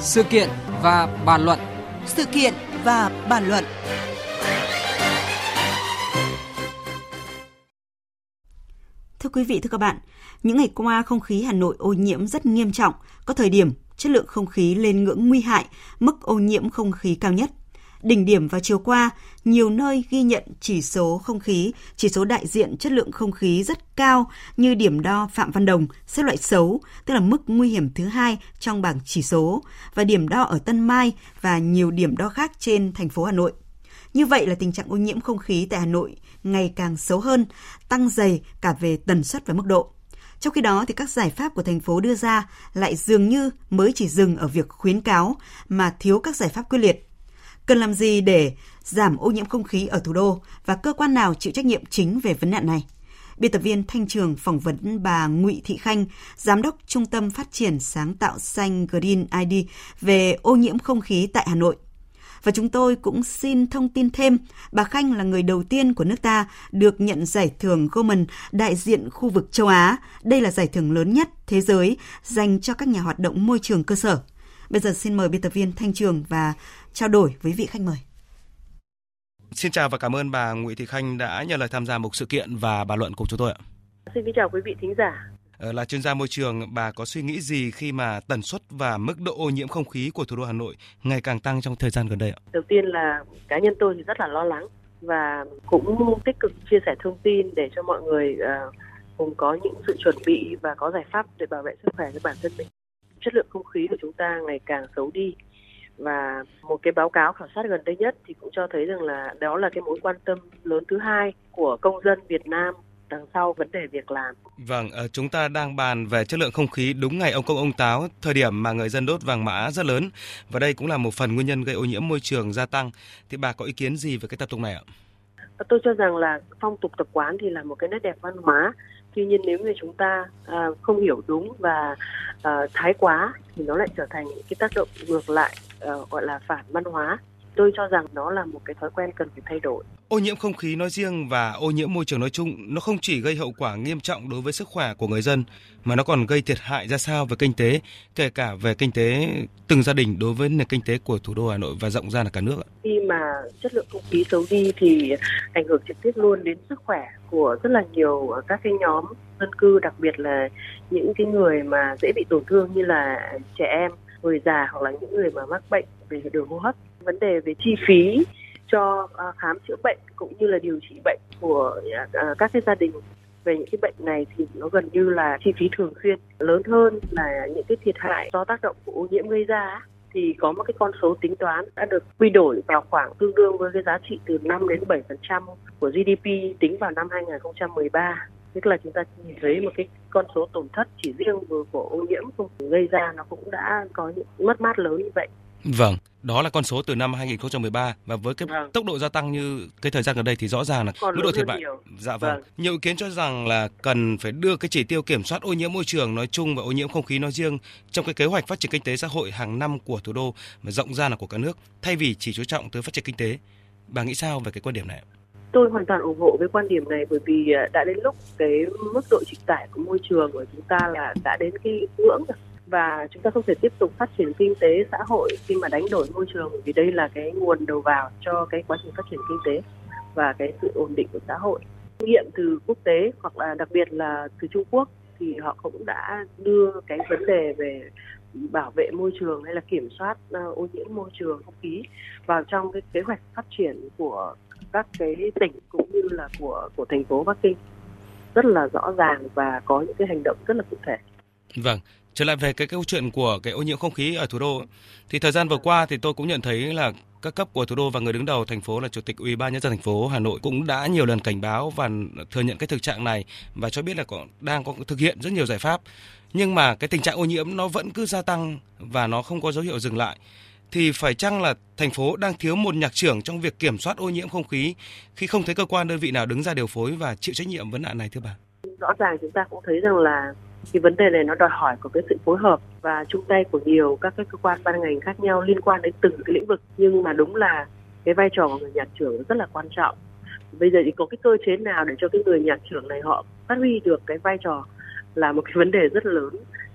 Sự kiện và bàn luận. Sự kiện và bàn luận. Thưa quý vị, thưa các bạn, những ngày qua không khí Hà Nội ô nhiễm rất nghiêm trọng, có thời điểm chất lượng không khí lên ngưỡng nguy hại, mức ô nhiễm không khí cao nhất. Đỉnh điểm vào chiều qua, nhiều nơi ghi nhận chỉ số không khí, chỉ số đại diện chất lượng không khí rất cao như điểm đo Phạm Văn Đồng xếp loại xấu, tức là mức nguy hiểm thứ hai trong bảng chỉ số, và điểm đo ở Tân Mai và nhiều điểm đo khác trên thành phố Hà Nội. Như vậy là tình trạng ô nhiễm không khí tại Hà Nội ngày càng xấu hơn, tăng dày cả về tần suất và mức độ. Trong khi đó thì các giải pháp của thành phố đưa ra lại dường như mới chỉ dừng ở việc khuyến cáo mà thiếu các giải pháp quyết liệt. Cần làm gì để giảm ô nhiễm không khí ở thủ đô và cơ quan nào chịu trách nhiệm chính về vấn nạn này? Biên tập viên Thanh Trường phỏng vấn bà Ngụy Thị Khanh, Giám đốc Trung tâm Phát triển Sáng tạo Xanh Green ID về ô nhiễm không khí tại Hà Nội. Và chúng tôi cũng xin thông tin thêm, bà Khanh là người đầu tiên của nước ta được nhận giải thưởng Goldman đại diện khu vực châu Á. Đây là giải thưởng lớn nhất thế giới dành cho các nhà hoạt động môi trường cơ sở. Bây giờ xin mời biên tập viên Thanh Trường và trao đổi với vị khách mời. Xin chào và cảm ơn bà Nguyễn Thị Khanh đã nhận lời tham gia một sự kiện và bàn luận cùng chúng tôi ạ. Xin kính chào quý vị thính giả. Ờ, là chuyên gia môi trường, bà có suy nghĩ gì khi mà tần suất và mức độ ô nhiễm không khí của thủ đô Hà Nội ngày càng tăng trong thời gian gần đây ạ? Đầu tiên là cá nhân tôi thì rất là lo lắng và cũng tích cực chia sẻ thông tin để cho mọi người uh, cùng có những sự chuẩn bị và có giải pháp để bảo vệ sức khỏe cho bản thân mình. Chất lượng không khí của chúng ta ngày càng xấu đi và một cái báo cáo khảo sát gần đây nhất thì cũng cho thấy rằng là đó là cái mối quan tâm lớn thứ hai của công dân Việt Nam đằng sau vấn đề việc làm. Vâng, ờ, chúng ta đang bàn về chất lượng không khí đúng ngày ông công ông táo, thời điểm mà người dân đốt vàng mã rất lớn và đây cũng là một phần nguyên nhân gây ô nhiễm môi trường gia tăng. Thì bà có ý kiến gì về cái tập tục này ạ? Tôi cho rằng là phong tục tập quán thì là một cái nét đẹp văn hóa. Tuy nhiên nếu như chúng ta à, không hiểu đúng và Ờ, thái quá thì nó lại trở thành cái tác động ngược lại uh, gọi là phản văn hóa tôi cho rằng nó là một cái thói quen cần phải thay đổi. Ô nhiễm không khí nói riêng và ô nhiễm môi trường nói chung nó không chỉ gây hậu quả nghiêm trọng đối với sức khỏe của người dân mà nó còn gây thiệt hại ra sao về kinh tế, kể cả về kinh tế từng gia đình đối với nền kinh tế của thủ đô Hà Nội và rộng ra là cả nước. Khi mà chất lượng không khí xấu đi thì ảnh hưởng trực tiếp luôn đến sức khỏe của rất là nhiều các cái nhóm dân cư, đặc biệt là những cái người mà dễ bị tổn thương như là trẻ em người già hoặc là những người mà mắc bệnh về đường hô hấp vấn đề về chi phí cho uh, khám chữa bệnh cũng như là điều trị bệnh của uh, các cái gia đình. Về những cái bệnh này thì nó gần như là chi phí thường xuyên lớn hơn là những cái thiệt hại do tác động của ô nhiễm gây ra thì có một cái con số tính toán đã được quy đổi vào khoảng tương đương với cái giá trị từ 5 đến 7% của GDP tính vào năm 2013 tức là chúng ta nhìn thấy một cái con số tổn thất chỉ riêng vừa của ô nhiễm không gây ra nó cũng đã có những mất mát lớn như vậy. Vâng, đó là con số từ năm 2013 và với cái vâng. tốc độ gia tăng như cái thời gian gần đây thì rõ ràng là mức độ thiệt hại. Dạ vâng. vâng. Nhiều ý kiến cho rằng là cần phải đưa cái chỉ tiêu kiểm soát ô nhiễm môi trường nói chung và ô nhiễm không khí nói riêng trong cái kế hoạch phát triển kinh tế xã hội hàng năm của thủ đô và rộng ra là của cả nước thay vì chỉ chú trọng tới phát triển kinh tế. Bà nghĩ sao về cái quan điểm này? tôi hoàn toàn ủng hộ với quan điểm này bởi vì à, đã đến lúc cái mức độ chịu tải của môi trường của chúng ta là đã đến cái ngưỡng rồi và chúng ta không thể tiếp tục phát triển kinh tế xã hội khi mà đánh đổi môi trường, vì đây là cái nguồn đầu vào cho cái quá trình phát triển kinh tế và cái sự ổn định của xã hội nghiệm từ quốc tế hoặc là đặc biệt là từ Trung Quốc thì họ cũng đã đưa cái vấn đề về bảo vệ môi trường hay là kiểm soát ờ, ô nhiễm môi trường không khí vào trong cái kế hoạch phát triển của các cái tỉnh cũng như là của của thành phố Bắc Kinh rất là rõ ràng và có những cái hành động rất là cụ thể. Vâng, trở lại về cái câu chuyện của cái ô nhiễm không khí ở thủ đô. Thì thời gian vừa qua thì tôi cũng nhận thấy là các cấp của thủ đô và người đứng đầu thành phố là chủ tịch ủy ban nhân dân thành phố Hà Nội cũng đã nhiều lần cảnh báo và thừa nhận cái thực trạng này và cho biết là còn đang có thực hiện rất nhiều giải pháp. Nhưng mà cái tình trạng ô nhiễm nó vẫn cứ gia tăng và nó không có dấu hiệu dừng lại. Thì phải chăng là thành phố đang thiếu một nhạc trưởng trong việc kiểm soát ô nhiễm không khí khi không thấy cơ quan đơn vị nào đứng ra điều phối và chịu trách nhiệm vấn nạn này thưa bà? Rõ ràng chúng ta cũng thấy rằng là cái vấn đề này nó đòi hỏi của cái sự phối hợp và chung tay của nhiều các cái cơ quan ban ngành khác nhau liên quan đến từng cái lĩnh vực. Nhưng mà đúng là cái vai trò của người nhạc trưởng rất là quan trọng. Bây giờ thì có cái cơ chế nào để cho cái người nhạc trưởng này họ phát huy được cái vai trò là một cái vấn đề rất lớn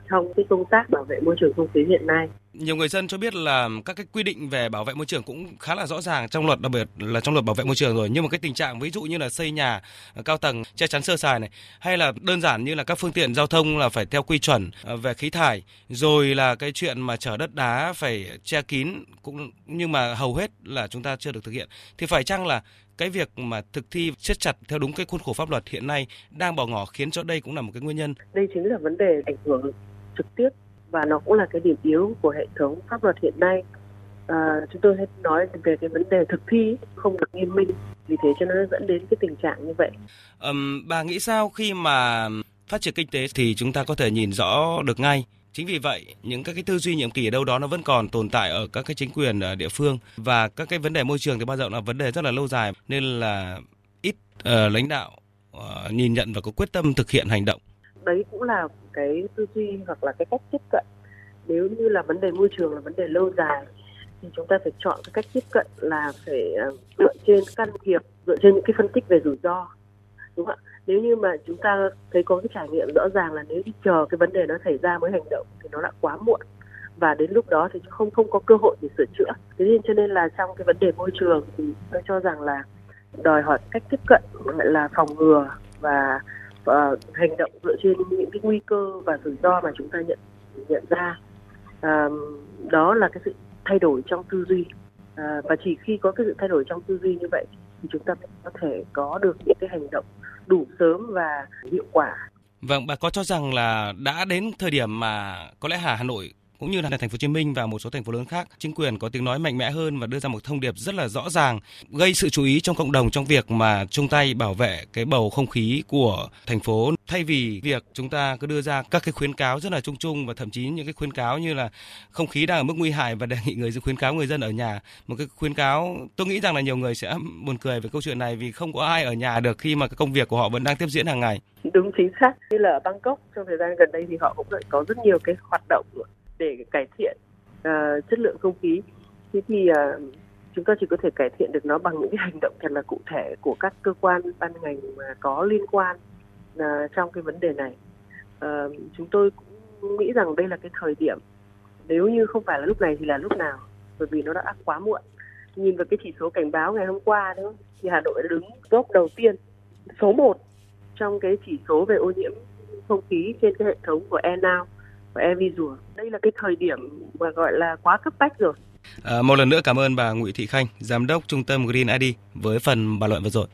trong cái công tác bảo vệ môi trường không khí hiện nay? Nhiều người dân cho biết là các cái quy định về bảo vệ môi trường cũng khá là rõ ràng trong luật, đặc biệt là trong luật bảo vệ môi trường rồi nhưng mà cái tình trạng ví dụ như là xây nhà cao tầng, che chắn sơ sài này, hay là đơn giản như là các phương tiện giao thông là phải theo quy chuẩn ờ, về khí thải, rồi là cái chuyện mà chở đất đá phải che kín cũng, nhưng mà hầu hết là chúng ta chưa được thực hiện thì phải chăng là cái việc mà thực thi siết chặt theo đúng cái khuôn khổ pháp luật hiện nay đang bỏ ngỏ khiến cho đây cũng là một cái nguyên nhân. Đây chính là vấn đề ảnh hưởng trực tiếp và nó cũng là cái điểm yếu của hệ thống pháp luật hiện nay. À, chúng tôi hay nói về cái vấn đề thực thi không được nghiêm minh, vì thế cho nó dẫn đến cái tình trạng như vậy. à, bà nghĩ sao khi mà phát triển kinh tế thì chúng ta có thể nhìn rõ được ngay Chính vì vậy, những các cái tư duy nhiệm kỳ ở đâu đó nó vẫn còn tồn tại ở các cái chính quyền ở địa phương và các cái vấn đề môi trường thì bao giờ là vấn đề rất là lâu dài nên là ít uh, lãnh đạo uh, nhìn nhận và có quyết tâm thực hiện hành động. Đấy cũng là cái tư duy hoặc là cái cách tiếp cận. Nếu như là vấn đề môi trường là vấn đề lâu dài thì chúng ta phải chọn cái cách tiếp cận là phải ờ, dựa trên can thiệp, dựa trên những cái phân tích về rủi ro. Đúng không ạ? nếu như mà chúng ta thấy có cái trải nghiệm rõ ràng là nếu như chờ cái vấn đề nó xảy ra mới hành động thì nó đã quá muộn và đến lúc đó thì không không có cơ hội để sửa chữa thế nên cho nên là trong cái vấn đề môi trường thì tôi cho rằng là đòi hỏi cách tiếp cận là phòng ngừa và uh, hành động dựa trên những cái nguy cơ và rủi ro mà chúng ta nhận nhận ra uh, đó là cái sự thay đổi trong tư duy uh, và chỉ khi có cái sự thay đổi trong tư duy như vậy thì chúng ta có thể có được những cái hành động đủ sớm và hiệu quả. Vâng, bà có cho rằng là đã đến thời điểm mà có lẽ Hà Hà Nội cũng như là thành phố Hồ Chí Minh và một số thành phố lớn khác, chính quyền có tiếng nói mạnh mẽ hơn và đưa ra một thông điệp rất là rõ ràng, gây sự chú ý trong cộng đồng trong việc mà chung tay bảo vệ cái bầu không khí của thành phố. Thay vì việc chúng ta cứ đưa ra các cái khuyến cáo rất là chung chung và thậm chí những cái khuyến cáo như là không khí đang ở mức nguy hại và đề nghị người dân khuyến cáo người dân ở nhà một cái khuyến cáo tôi nghĩ rằng là nhiều người sẽ buồn cười về câu chuyện này vì không có ai ở nhà được khi mà cái công việc của họ vẫn đang tiếp diễn hàng ngày. Đúng chính xác. Như là ở Bangkok trong thời gian gần đây thì họ cũng có rất nhiều cái hoạt động để cải thiện uh, chất lượng không khí. Thế thì uh, chúng ta chỉ có thể cải thiện được nó bằng những cái hành động thật là cụ thể của các cơ quan ban ngành mà có liên quan uh, trong cái vấn đề này. Uh, chúng tôi cũng nghĩ rằng đây là cái thời điểm nếu như không phải là lúc này thì là lúc nào bởi vì nó đã quá muộn. Nhìn vào cái chỉ số cảnh báo ngày hôm qua đó thì Hà Nội đã đứng top đầu tiên số 1 trong cái chỉ số về ô nhiễm không khí trên cái hệ thống của ENOW của Evisual. Đây là cái thời điểm mà gọi là quá cấp bách rồi. À, một lần nữa cảm ơn bà Nguyễn Thị Khanh, giám đốc trung tâm Green ID với phần bàn luận vừa rồi.